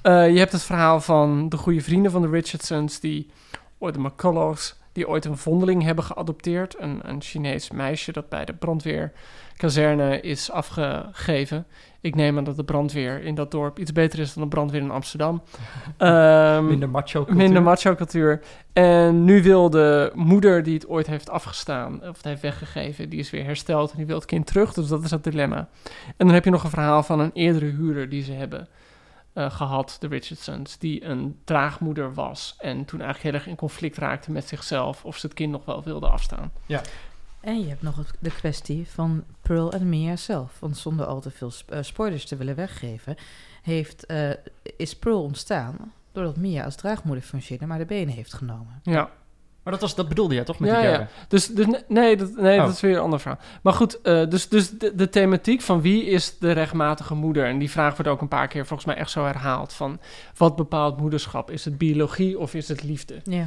Je hebt het verhaal van de goede vrienden van de Richardsons, die ooit de McCullochs, die ooit een vondeling hebben geadopteerd. Een, een Chinees meisje dat bij de brandweerkazerne is afgegeven. Ik neem aan dat de brandweer in dat dorp iets beter is dan de brandweer in Amsterdam. Ehm, Minder macho cultuur. Minder macho cultuur. En nu wil de moeder die het ooit heeft afgestaan, of het heeft weggegeven, die is weer hersteld en die wil het kind terug. Dus dat is het dilemma. En dan heb je nog een verhaal van een eerdere huurder die ze hebben eh, gehad, de Richardsons, die een draagmoeder was. En toen eigenlijk heel erg in conflict raakte met zichzelf of ze het kind nog wel wilde afstaan. En je hebt nog het- de kwestie van Pearl en Mia zelf. Want zonder al te veel sp- eh, spoilers te willen weggeven, heeft, eh, is Pearl ontstaan doordat Mia als draagmoeder fungeerde, maar de benen heeft genomen. Ja, Maar dat, was, dat bedoelde jij toch met Ja, die ja. Dus, dus ne- nee, dat, nee Oh. dat is weer een ander verhaal. Maar goed, eh, dus, dus de, de thematiek van wie is de rechtmatige moeder? En die vraag wordt ook een paar keer volgens mij echt zo herhaald. Van wat bepaalt moederschap? Is het biologie of is het liefde? Ja.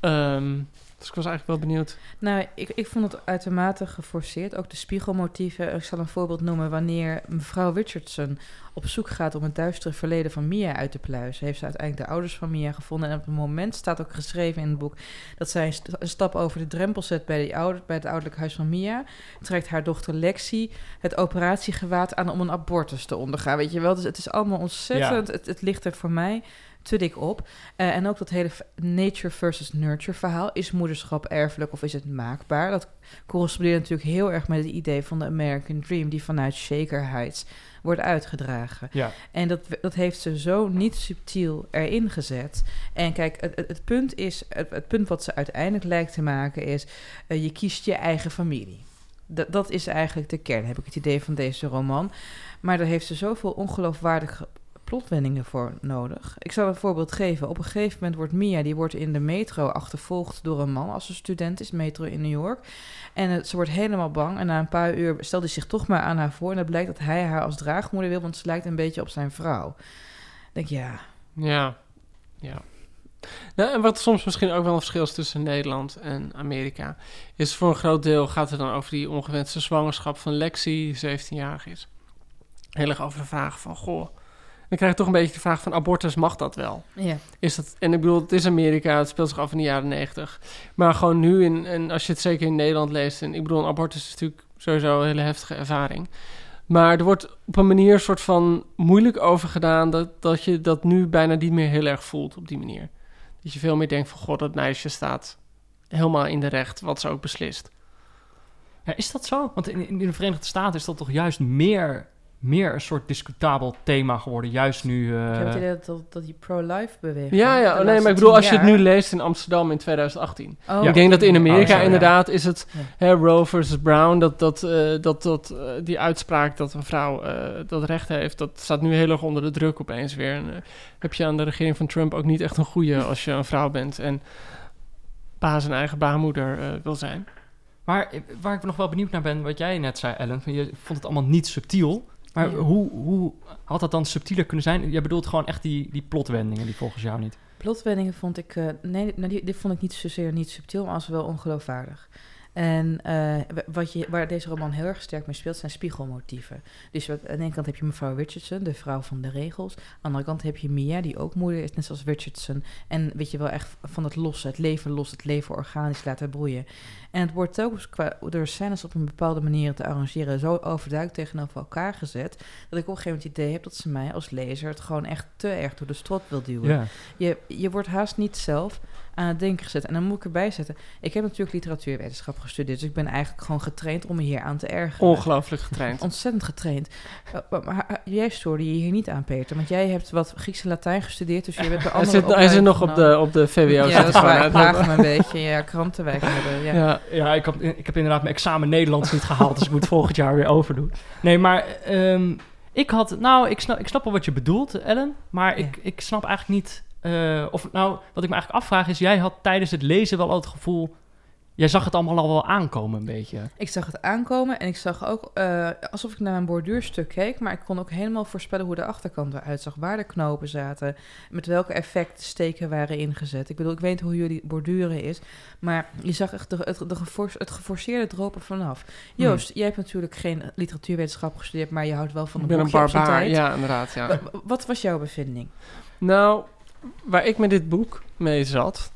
Ehm, dus ik was eigenlijk wel benieuwd. Nou, ik, ik vond het uitermate geforceerd. Ook de spiegelmotieven. Ik zal een voorbeeld noemen. Wanneer mevrouw Richardson op zoek gaat om het duistere verleden van Mia uit te pluizen, heeft ze uiteindelijk de ouders van Mia gevonden. En op het moment staat ook geschreven in het boek dat zij een, st- een stap over de drempel zet bij, die ouder, bij het ouderlijk huis van Mia. Trekt haar dochter Lexi het operatiegewaad aan om een abortus te ondergaan. Weet je wel? Dus het is allemaal ontzettend. Het, het ligt er voor mij te dik op. Eh, en ook dat hele nature versus nurture verhaal. Is moederschap erfelijk of is het maakbaar? Dat correspondeert natuurlijk heel erg met het idee van de American Dream, die vanuit Shaker Heights wordt uitgedragen. Ja. En dat, dat heeft ze zo niet subtiel erin gezet. En kijk, het, het, het punt is, het, het punt wat ze uiteindelijk lijkt te maken is, eh, je kiest je eigen familie. Dat, dat is eigenlijk de kern, heb ik het idee van deze roman. Maar daar heeft ze zoveel ongeloofwaardige plotwendingen voor nodig. Ik zal een voorbeeld geven. Op een gegeven moment wordt Mia, die wordt in de metro achtervolgd door een man als ze student is, metro in New York. En ze wordt helemaal bang. En na een paar uur stelt hij zich toch maar aan haar voor. En het blijkt dat hij haar als draagmoeder wil, want ze lijkt een beetje op zijn vrouw. Ik denk, ja, Ja, ja. Nou, en wat soms misschien ook wel een verschil is tussen Nederland en Amerika, is voor een groot deel gaat het dan over die ongewenste zwangerschap van Lexi, die 17-jarig is. Heel erg over de vraag van, goh, dan krijg je toch een beetje de vraag van abortus, mag dat wel? ja. Is dat, en ik bedoel, het is Amerika, het speelt zich af in de jaren 90. Maar gewoon nu, in, en als je het zeker in Nederland leest, en ik bedoel, een abortus is natuurlijk sowieso een hele heftige ervaring. Maar er wordt op een manier soort van moeilijk over gedaan dat, dat je dat nu bijna niet meer heel erg voelt op die manier. Dat je veel meer denkt van, god, dat meisje staat helemaal in de recht, wat ze ook beslist. Ja, is dat zo? Want in, in de Verenigde Staten is dat toch juist meer, meer een soort discutabel thema geworden. Juist nu... eh, Ik heb het idee dat, dat, die pro-life beweging... Ja, ja. nee, maar ik bedoel, als je het nu leest in Amsterdam in 2018. Oh, ik denk dat in Amerika Oh, zo, ja. inderdaad is het Ja. hè, Roe versus Brown, dat, dat, eh, dat, dat eh, die uitspraak dat een vrouw eh, dat recht heeft, dat staat nu heel erg onder de druk opeens weer. En, eh, heb je aan de regering van Trump ook niet echt een goede als je een vrouw bent en baas en eigen baarmoeder eh, wil zijn. Maar eh, waar ik nog wel benieuwd naar ben, wat jij net zei, Ellen, van je vond het allemaal niet subtiel. Maar Ja. hoe, hoe had dat dan subtieler kunnen zijn? Jij bedoelt gewoon echt die, die plotwendingen die volgens jou niet. Plotwendingen vond ik... eh, nee, nou, die, dit vond ik niet zozeer niet subtiel, maar als wel ongeloofwaardig. En eh, wa- wat je, waar deze roman heel erg sterk mee speelt, zijn spiegelmotieven. Dus wat- aan de ene kant heb je mevrouw Richardson, de vrouw van de regels. Aan de andere kant heb je Mia, die ook moeder is, net zoals Richardson. En weet je wel, echt van het losse, het leven los, het leven organisch laten broeien. En het wordt telkens qua, door scènes op een bepaalde manier te arrangeren zo overduidelijk tegenover elkaar gezet, dat ik op een gegeven moment het idee heb dat ze mij als lezer het gewoon echt te erg door de strot wil duwen. Je, je wordt haast niet zelf aan het denken gezet. En dan moet ik erbij zetten. Ik heb natuurlijk literatuurwetenschap gestudeerd. Dus ik ben eigenlijk gewoon getraind om me hier aan te ergeren. Ongelooflijk getraind. Ontzettend getraind. Uh, maar, uh, jij stoorde je hier niet aan, Peter. Want jij hebt wat Grieks en Latijn gestudeerd. Dus je bent bij Hij andere zit, hij zit nog op de, op de VWO. Ja, dat me een beetje. Ja, krantenwijk hebben. Ja. Ja. Ja, ik, had, ik heb inderdaad mijn examen Nederlands niet gehaald, dus ik moet volgend jaar weer overdoen. Nee, maar ehm, ik had, nou, ik snap, ik snap wel wat je bedoelt, Ellen, maar Ja. ik, ik snap eigenlijk niet, eh, of nou, wat ik me eigenlijk afvraag is, jij had tijdens het lezen wel al het gevoel, jij zag het allemaal al wel aankomen een beetje. Ik zag het aankomen en ik zag ook eh, alsof ik naar mijn borduurstuk keek, maar ik kon ook helemaal voorspellen hoe de achterkant eruit zag, waar de knopen zaten, met welke effecten steken waren ingezet. Ik bedoel, ik weet niet hoe jullie borduren is, maar je zag echt de, het, de geforce- het geforceerde dropen vanaf. Joost, jij hebt natuurlijk geen literatuurwetenschap gestudeerd, maar je houdt wel van Ik een ben een boekje op zijn barbaar. tijd. Ja, inderdaad. Ja. Wa- wa- Wat was jouw bevinding? Nou, waar ik met dit boek mee zat.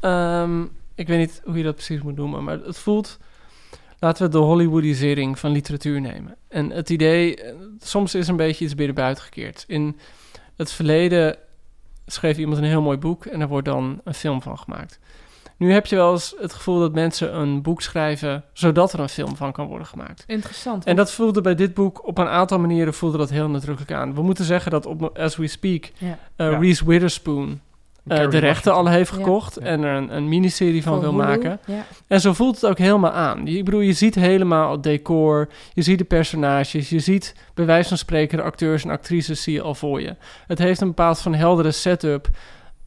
ehm, ik weet niet hoe je dat precies moet noemen, maar het voelt. Laten we de Hollywoodisering van literatuur nemen. En het idee, soms is een beetje iets binnen buiten gekeerd. In het verleden schreef iemand een heel mooi boek en er wordt dan een film van gemaakt. Nu heb je wel eens het gevoel dat mensen een boek schrijven zodat er een film van kan worden gemaakt. Interessant. En dat voelde bij dit boek op een aantal manieren voelde dat heel nadrukkelijk aan. We moeten zeggen dat op As We Speak ja. eh, Ja. Reese Witherspoon eh, de rechten al heeft gekocht Ja. en er een, een miniserie van Voor wil Hulu, maken. Ja. En zo voelt het ook helemaal aan. Je- Ik bedoel, je ziet helemaal het decor, je ziet de personages, je ziet bij wijze van spreken de acteurs en actrices zie je al voor je. Het heeft een bepaald van heldere setup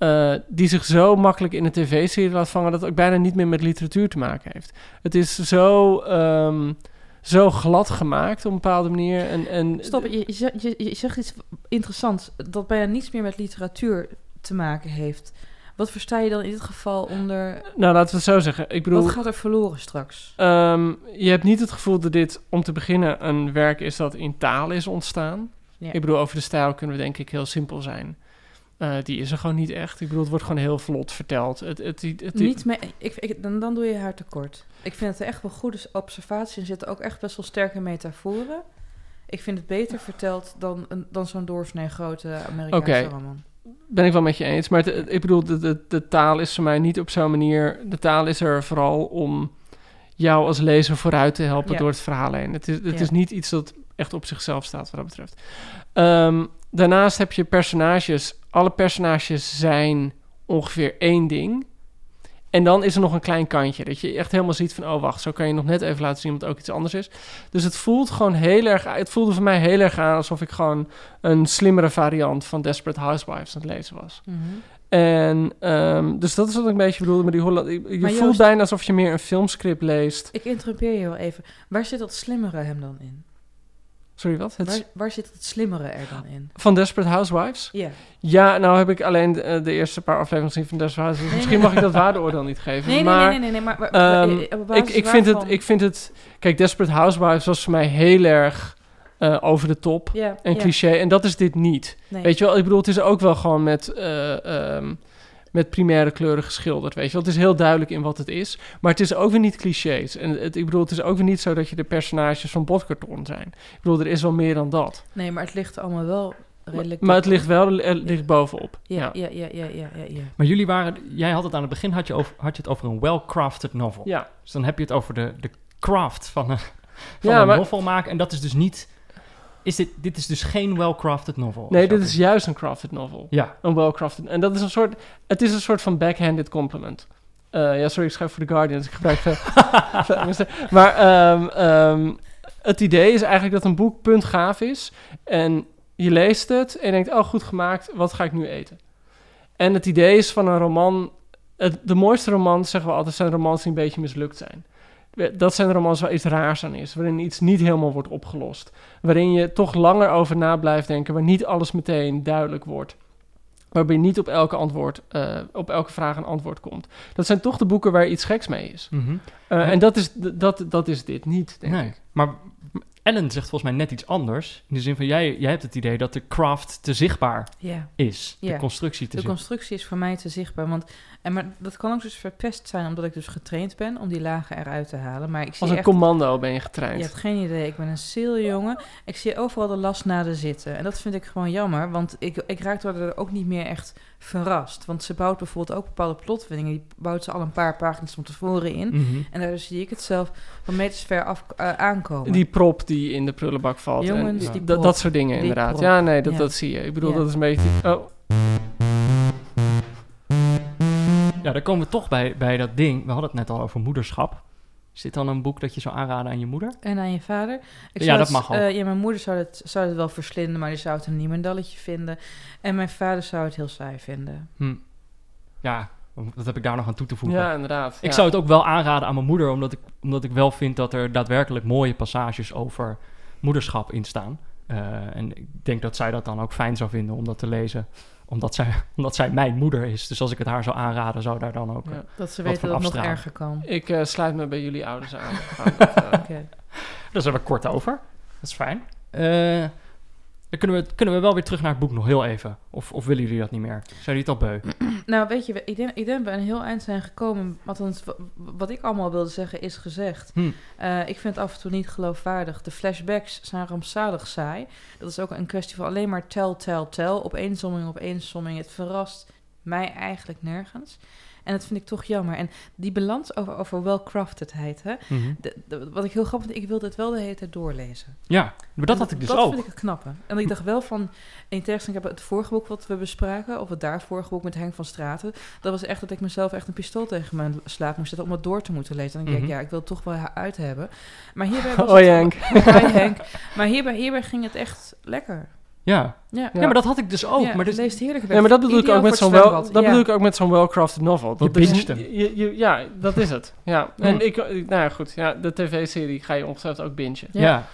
eh, die zich zo makkelijk in een tv-serie laat vangen dat het ook bijna niet meer met literatuur te maken heeft. Het is zo, ehm, zo glad gemaakt op een bepaalde manier. En, en Stop, je, je, zegt- je, zegt iets interessants dat bijna niets meer met literatuur te maken heeft. Wat versta je dan in dit geval onder... Nou, laten we het zo zeggen. Ik bedoel, Wat gaat er verloren straks? Ehm, je hebt niet het gevoel dat dit, om te beginnen, een werk is dat in taal is ontstaan. Ja. Ik bedoel, over de stijl kunnen we denk ik heel simpel zijn. Eh, die is er gewoon niet echt. Ik bedoel, het wordt gewoon heel vlot verteld. Het, het, het, het- Niet me, ik, ik, dan, dan doe je haar tekort. Ik vind het er echt wel goede observatie. Er zitten ook echt best wel sterke metaforen. Ik vind het beter verteld dan, een- dan zo'n doorsnee grote Amerikaanse Oké. roman. ben ik wel met je eens. Maar het- ik bedoel, de, de, de taal is voor mij niet op zo'n manier... De taal is er vooral om jou als lezer vooruit te helpen Ja. door het verhaal heen. Het is, het Ja. is niet iets dat echt op zichzelf staat wat dat betreft. Ehm, daarnaast heb je personages. Alle personages zijn ongeveer één ding. En dan is er nog een klein kantje. Dat je echt helemaal ziet van... oh, wacht, zo kan je nog net even laten zien... wat ook iets anders is. Dus het voelt gewoon heel erg... Het voelde voor mij heel erg aan... alsof ik gewoon een slimmere variant... van Desperate Housewives aan het lezen was. Mhm. En ehm, dus dat is wat ik een beetje bedoelde met die Holland. Je je Maar voelt Joost- bijna alsof je meer een filmscript leest. Ik interrumpeer je wel even. Waar zit dat slimmere hem dan in? Sorry, wat? Het, Waar, waar zit het slimmere er dan in? Van Desperate Housewives? Ja. Ja, nou heb ik alleen de, de eerste paar afleveringen gezien van Desperate Housewives. Nee, Misschien nee. mag ik dat waardeoordeel niet geven. Nee, nee, maar, nee, nee, nee, maar... ehm, basis ik, ik, vind het, ik vind het... Kijk, Desperate Housewives was voor mij heel erg eh, over de top. En cliché. En dat is dit niet. Weet je wel, ik bedoel, het is ook wel gewoon met, eh, ehm, met primaire kleuren geschilderd, weet je wel. Het is heel duidelijk in wat het is, maar het is ook weer niet clichés. En het, ik bedoel, het is ook weer niet zo dat je de personages van botkarton zijn. Ik bedoel, er is wel meer dan dat. Nee, maar het ligt allemaal wel redelijk... Maar het ligt wel er ligt bovenop. Ja, ja, ja, ja, ja, ja. ja. Maar jullie waren, jij had het aan het begin, had je, over, had je het over een well-crafted novel. Ja. Dus dan heb je het over de, de craft van een, van Ja, een maar- novel maken. En dat is dus niet is dit, dit is dus geen well-crafted novel? Nee, dit is juist een crafted novel. Ja, Een well-crafted. En dat is een soort... Het is een soort van backhanded compliment. Eh, ja, sorry, ik schrijf voor The Guardian, dus ik gebruik veel... maar ehm, ehm, het idee is eigenlijk dat een boek puntgaaf is. En je leest het en je denkt, oh, goed gemaakt, wat ga ik nu eten? En het idee is van een roman... Het, de mooiste romans, zeggen we altijd, zijn romans die een beetje mislukt zijn. Dat zijn romans waar iets raars aan is, waarin iets niet helemaal wordt opgelost. Waarin je toch langer over na blijft denken, waar niet alles meteen duidelijk wordt. Waarbij niet op elke, antwoord, eh, op elke vraag een antwoord komt. Dat zijn toch de boeken waar iets geks mee is. Mhm. Eh, En- en dat is, dat, dat is dit niet, denk nee. ik. Maar Ellen zegt volgens mij net iets anders. In de zin van, jij, jij hebt het idee dat de craft te zichtbaar is. De constructie te De constructie is voor mij te zichtbaar. Want, en maar dat kan ook dus verpest zijn, omdat ik dus getraind ben om die lagen eruit te halen. Maar ik zie Als een echt, commando ben je je getraind. hebt geen idee. Ik ben een jongen. Ik zie overal de lasnaden zitten. En dat vind ik gewoon jammer, want ik, ik raak er ook niet meer echt verrast. Want ze bouwt bijvoorbeeld ook bepaalde plotwendingen. Die bouwt ze al een paar pagina's van tevoren in. Mhm. En daar zie ik het zelf van meters ver af eh, aankomen. Die prop die in de prullenbak valt. en Jongens, die dat- dat soort dingen Die inderdaad. prop. Ja, nee, dat, Ja. dat zie je. Ik bedoel, Ja. dat is een beetje... Oh, Ja, dan komen we toch bij, bij dat ding. We hadden het net al over moederschap. Is dit dan een boek dat je zou aanraden aan je moeder? En aan je vader. Ik Ja, zou dat het- mag ook. eh, ja, mijn moeder zou het, zou het wel verslinden, maar die zou het een niemendalletje vinden. En mijn vader zou het heel saai vinden. Hm. Ja, wat heb ik daar nog aan toe te voegen? ja, inderdaad. Ik ja. zou het ook wel aanraden aan mijn moeder, omdat ik, omdat ik wel vind dat er daadwerkelijk mooie passages over moederschap in staan. Eh, en ik denk dat zij dat dan ook fijn zou vinden om dat te lezen, omdat zij, omdat zij mijn moeder is. Dus als ik het haar zou aanraden, zou daar dan ook. eh, Ja. Dat ze weten dat het nog erger kan. Ik eh, sluit me bij jullie ouders aan. Dat, eh, Oké. Daar zijn we kort over. Dat is fijn. Eh, dan kunnen we, kunnen we wel weer terug naar het boek nog heel even. Of, of willen jullie dat niet meer? Zijn jullie het al beu? Nou, weet je, ik denk, ik denk dat we een heel eind zijn gekomen. Althans, wa- wat ik allemaal wilde zeggen is gezegd. Hm. Eh, ik vind het af en toe niet geloofwaardig. De flashbacks zijn rampzalig saai. Dat is ook een kwestie van alleen maar tel, tel, tel. Op één somming, op één somming. Het verrast mij eigenlijk nergens. En dat vind ik toch jammer. En die balans over, over well-craftedheid, hè. Mhm. De- de- wat ik heel grappig vind, ik wilde het wel de hele tijd doorlezen. Ja, maar dat had ik dus dat ook. vind ik het knappe. En ik dacht wel van, in tegenstelling het vorige boek wat we bespraken, of het daar vorige boek met Henk van Straten, dat was echt dat ik mezelf echt een pistool tegen mijn slaap moest zetten om het door te moeten lezen. En ik denk, Mhm. ja, ik wil het toch wel uit hebben. Maar hierbij was het- Henk. Hoi, Henk. Maar hierbij, hierbij ging het echt lekker. Ja. Ja, Ja. maar dat had ik dus ook. Ja, maar dus, leest heerlijk weg. Ja, maar dat bedoel ik ook met zo'n wel, dat Ja. bedoel ik ook met zo'n well-crafted novel. Dat Je is- binged hem. je- je- ja, dat is het. Ja. En ik, nou ja, goed. Ja, de tv-serie ga je ongetwijfeld ook bingen. ja. Ja.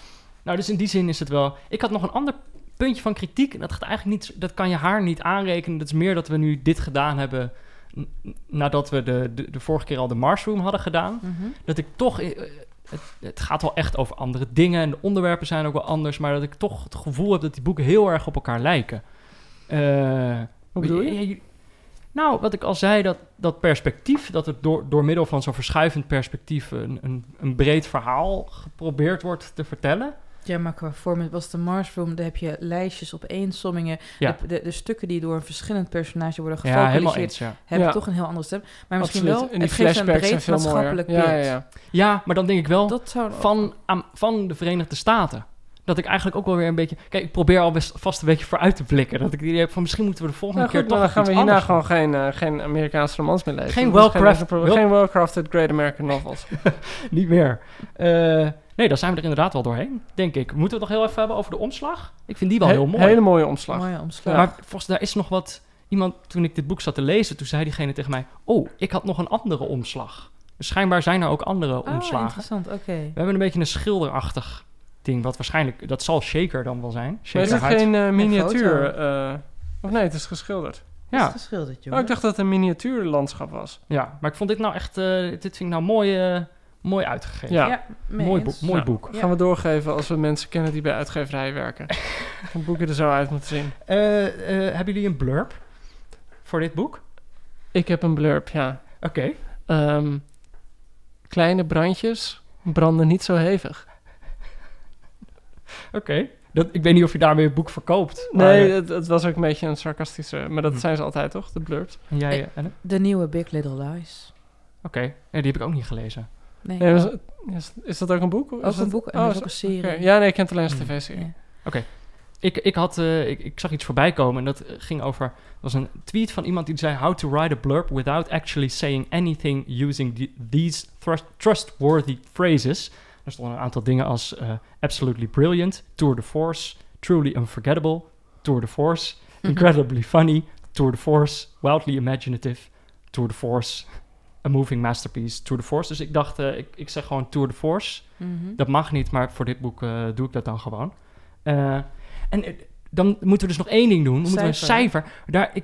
Nou, dus in die zin is het wel... Ik had nog een ander puntje van kritiek. En dat gaat eigenlijk niet... Dat kan je haar niet aanrekenen. Dat is meer dat we nu dit gedaan hebben... nadat we de, de, de vorige keer al de Marsroom hadden gedaan. Mhm. Dat ik toch... Het, het gaat wel echt over andere dingen. En de onderwerpen zijn ook wel anders. Maar dat ik toch het gevoel heb dat die boeken heel erg op elkaar lijken. Eh, Wat bedoel je- Nou, wat ik al zei, dat, dat perspectief, dat het door, door middel van zo'n verschuivend perspectief een, een, een breed verhaal geprobeerd wordt te vertellen. Ja, maar qua vorm was de Marsroom, daar heb je lijstjes op één sommingen. Ja. De, de, de stukken die door een verschillend personage worden Ja, helemaal gefocaliseerd, eens, ja. hebben Ja. toch een heel andere stem. Maar misschien Absoluut. wel, En die het geeft een breed maatschappelijk Ja, beeld. ja, ja. Ja, maar dan denk ik wel Dat zou van, aan- van de Verenigde Staten. Dat ik eigenlijk ook wel weer een beetje... Kijk, ik probeer al best vast een beetje vooruit te blikken. Dat ik die idee heb van misschien moeten we de volgende Nou, keer maar toch dan gaan we hierna gewoon geen, eh, geen Amerikaanse romans meer lezen. Geen Dat is well-craft- enkel probleem. wel- Geen well-crafted Great American Novels. Niet meer. Eh, nee, dan zijn we er inderdaad wel doorheen, denk ik. Moeten we het nog heel even hebben over de omslag? Ik vind die wel He- heel mooi. Hele mooie omslag. Mooie omslag. Ja. Maar volgens daar is nog wat... Iemand, toen ik dit boek zat te lezen, toen zei diegene tegen mij... Oh, ik had nog een andere omslag. Dus schijnbaar zijn er ook andere Oh, omslagen. interessant, oké. We hebben een beetje een schilderachtig ding, wat waarschijnlijk... Dat zal Shaker dan wel zijn. Maar is Shaker het Huid. geen eh, miniatuur? eh, of nee, het is geschilderd. Is Ja, het geschilderd, joh. Oh, ik dacht dat het een miniatuurlandschap was. ja, maar ik vond dit nou echt... eh, dit vind ik nou mooi, eh, mooi uitgegeven. Ja. Ja, mooi boek. Mooi Ja. boek. Ja. Gaan we doorgeven als we mensen kennen die bij uitgeverijen werken. De boeken er zo uit moeten zien. Eh, eh, hebben jullie een blurb voor dit boek? Ik heb een blurb, ja. Oké. Ehm, kleine brandjes branden niet zo hevig. Oké. Dat, ik weet niet of je daarmee een boek verkoopt. maar, Nee, het, het was ook een beetje een sarcastische... Maar dat Hm. zijn ze altijd, toch? De blurbs. en jij, eh, Ellen? De nieuwe Big Little Lies. Oké. Ja, die heb ik ook niet gelezen. Nee, Nee, ook, was- is, is dat ook een boek? Is dat- een boek en oh, is is- ook een serie. oké. Ja, nee, ik ken het alleen als Hm. tv-serie. Ja. Ik, ik, had, eh, ik, ik zag iets voorbij komen en dat eh, ging over... was een tweet van iemand die zei... How to write a blurb without actually saying anything using the- these thrust- trustworthy phrases. Er stonden een aantal dingen als... eh, absolutely brilliant, tour de force, truly unforgettable, tour de force, incredibly funny, tour de force, wildly imaginative, tour de force, a moving masterpiece, tour de force. Dus ik dacht, eh, ik, ik zeg gewoon tour de force. Mhm. Dat mag niet, maar voor dit boek eh, doe ik dat dan gewoon. Eh, en dan moeten we dus nog één ding doen. Dan moeten we een Cijfer. Daar, ik,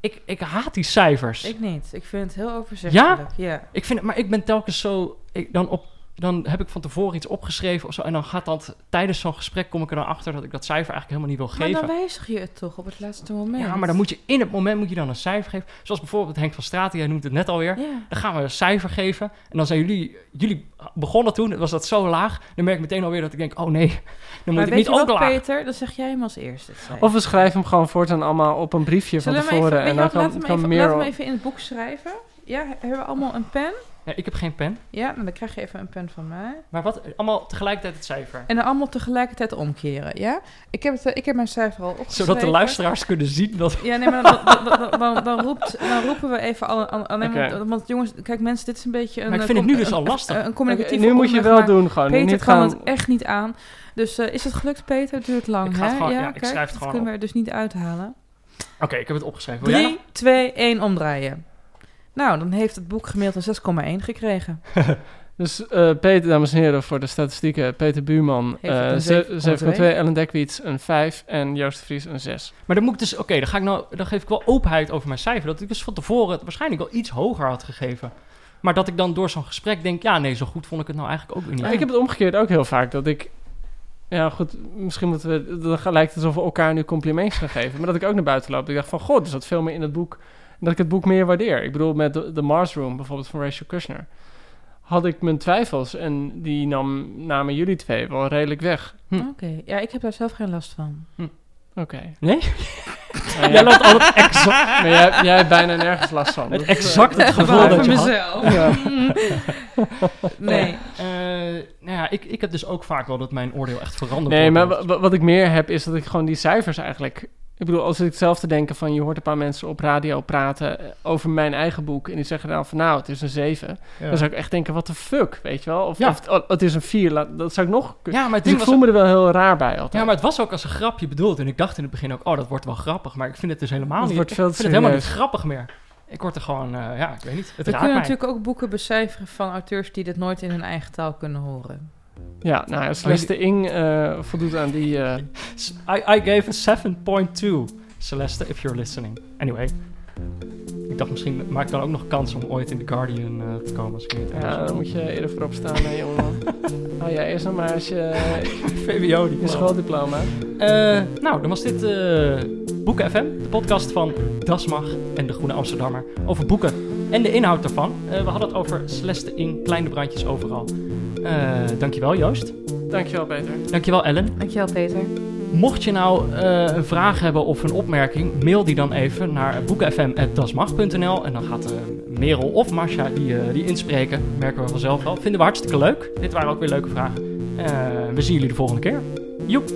ik, ik haat die cijfers. Ik, Ik niet. Ik vind het heel overzichtelijk. Ja? vind het, maar ik ben telkens zo... Ik, dan, op, dan heb ik van tevoren iets opgeschreven of zo. En dan gaat dat tijdens zo'n gesprek kom ik er dan achter dat ik dat cijfer eigenlijk helemaal niet wil Maar geven. dan wijzig je het toch op het laatste moment. Ja, maar dan moet je in het moment moet je dan een cijfer geven. Zoals bijvoorbeeld Henk van Straten, jij noemt het net alweer. Ja. Dan gaan we een cijfer geven. En dan zijn jullie, jullie begonnen toen, was dat zo laag. Dan merk ik meteen alweer dat ik denk, oh nee, dan moet Maar ik niet ook laag. Peter? Dan zeg jij hem als eerste. het cijfer. Of we schrijven hem gewoon voortaan allemaal op een briefje Zullen van tevoren. even, en dan wat, kan, kan hem even, laten we hem even in het boek schrijven. Ja, hebben we allemaal een pen? Ja, ik heb geen pen. Ja, nou, dan krijg je even een pen van mij. Maar wat, allemaal tegelijkertijd het cijfer. En dan allemaal tegelijkertijd omkeren, ja? Ik heb, het, eh, ik heb mijn cijfer al opgeschreven. Zodat de luisteraars kunnen zien dat... Ja, nee, maar dan, dan, dan, roept, dan roepen we even al, al- want, want jongens, kijk mensen, dit is een beetje een... Maar ik eh, vind het nu dus al lastig. Een, een communicatieve nu moet je wel maar doen gewoon. Peter niet kan gaan... het echt niet aan. Dus eh, is het gelukt, Peter? Het duurt lang, Ik ga hè? het gewoon- ja, ik kijk, schrijf het dat gewoon kunnen we er dus niet uithalen. Oké, ik heb het opgeschreven. Wil jij 3, 2, 1, omdraaien. Nou, dan heeft het boek gemiddeld een 6,1 gekregen. Dus eh, Peter, dames en heren, voor de statistieken. Peter Buurman, het eh, een ze- 7,2. 7,2. Ellen Dekwiets een 5. En Joost de Vries een 6. Maar dan moet ik dus... Oké, dan ga ik nou... Dan geef ik wel openheid over mijn cijfer. Dat ik dus van tevoren het waarschijnlijk wel iets hoger had gegeven. Maar dat ik dan door zo'n gesprek denk... Ja, nee, zo goed vond ik het nou eigenlijk ook weer niet. Ik heb het omgekeerd ook heel vaak. Dat ik... Ja, goed. Misschien moeten we... Dan lijkt het alsof we elkaar nu complimentjes gaan geven. Maar dat ik ook naar buiten loop. Ik dacht van... God, er zat veel meer in het boek. Dat ik het boek meer waardeer. Ik bedoel, met The, The Mars Room bijvoorbeeld van Rachel Kushner. Had ik mijn twijfels. En die nam, namen jullie twee wel redelijk weg. Hm. Oké, ja, ik heb daar zelf geen last van. Oké. Nee? Maar Jij loopt altijd exact... Maar jij, jij hebt bijna nergens last van. Het Dat is, eh, exact het gevoel dat je had. mezelf. Ja. nee. Eh, nou ja, ik, ik heb dus ook vaak wel dat mijn oordeel echt verandert. Nee, maar wat ik meer heb is dat ik gewoon die cijfers eigenlijk... Ik bedoel, als ik zelf te denken van... je hoort een paar mensen op radio praten eh, over mijn eigen boek... en die zeggen dan van nou, het is een 7. Ja. Dan zou ik echt denken, wat de fuck, weet je wel? Of, Ja. of oh, het is een 4, laat- dat zou ik nog kunnen. Ja, maar het Dus ik voel me er wel heel raar bij altijd. Ja, maar het was ook als een grapje bedoeld. En ik dacht in het begin ook, oh, dat wordt wel grappig. Maar ik vind het dus helemaal Het niet. wordt ik vind het helemaal niet grappig meer. Ik word er gewoon, eh, ja, ik weet niet. Het We kunnen mij. natuurlijk ook boeken becijferen van auteurs die dit nooit in hun eigen taal kunnen horen. Ja, nou ja, Celeste Ing eh, voldoet aan die... eh, I, I gave a 7.2. Celeste, if you're listening. Anyway. Ik dacht misschien maak ik dan ook nog kans om ooit in The Guardian eh, te komen. Als ik ja, dan moet je eerder voorop staan, hè, jongen. Hou jij eerst nog maar eens je, VWO je diploma. schooldiploma. Eh, nou, dan was dit eh Boeken FM, de podcast van Dasmag en de Groene Amsterdammer over boeken en de inhoud daarvan. Eh, we hadden het over Celeste in kleine brandjes overal. Eh dankjewel Joost. Dankjewel, Peter. Dankjewel Ellen. Dankjewel, Peter. Mocht je nou eh, een vraag hebben of een opmerking, mail die dan even naar boekenfm.dasmag.nl en dan gaat eh, Merel of Marcia die, eh, die inspreken. Merken we vanzelf wel. Vinden we hartstikke leuk. Dit waren ook weer leuke vragen. We zien jullie de volgende keer. Joep.